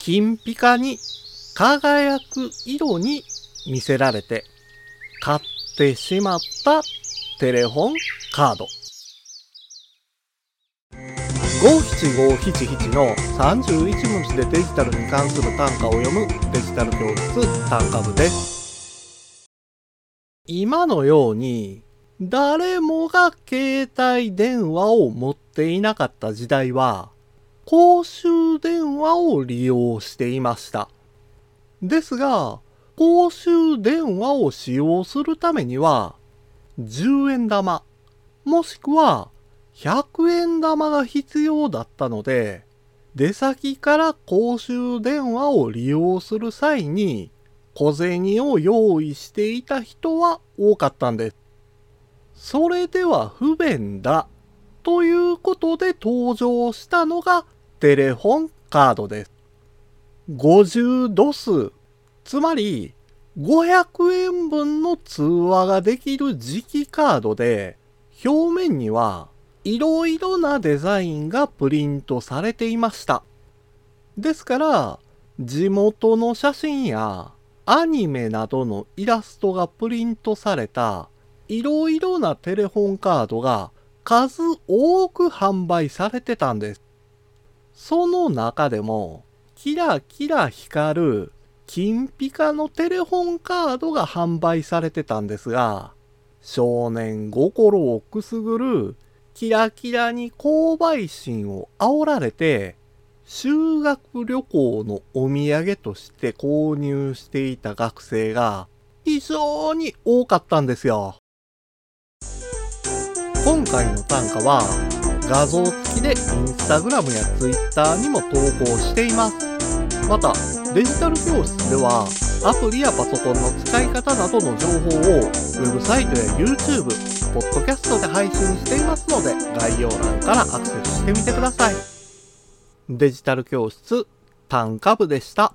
金ピカに輝く色に見せられて買ってしまったテレホンカード。57577の31文字でデジタルに関する単価を読むデジタル教室単価部です。今のように誰もが携帯電話を持っていなかった時代は、公衆電話を利用していました。ですが、公衆電話を使用するためには、10円玉、もしくは100円玉が必要だったので、出先から公衆電話を利用する際に小銭を用意していた人は多かったんです。それでは不便だということで登場したのがテレホンカードです。50度数、つまり500円分の通話ができる磁気カードで、表面にはいろいろなデザインがプリントされていました。ですから、地元の写真やアニメなどのイラストがプリントされたいろいろなテレホンカードが数多く販売されてたんです。その中でも、キラキラ光る金ピカのテレホンカードが販売されてたんですが、少年心をくすぐるキラキラに購買心を煽られて、修学旅行のお土産として購入していた学生が非常に多かったんですよ。今回の単価は画像付きでインスタグラムやツイッターにも投稿しています。また、デジタル教室ではアプリやパソコンの使い方などの情報をウェブサイトや YouTube、ポッドキャストで配信していますので概要欄からアクセスしてみてください。デジタル教室単価部でした。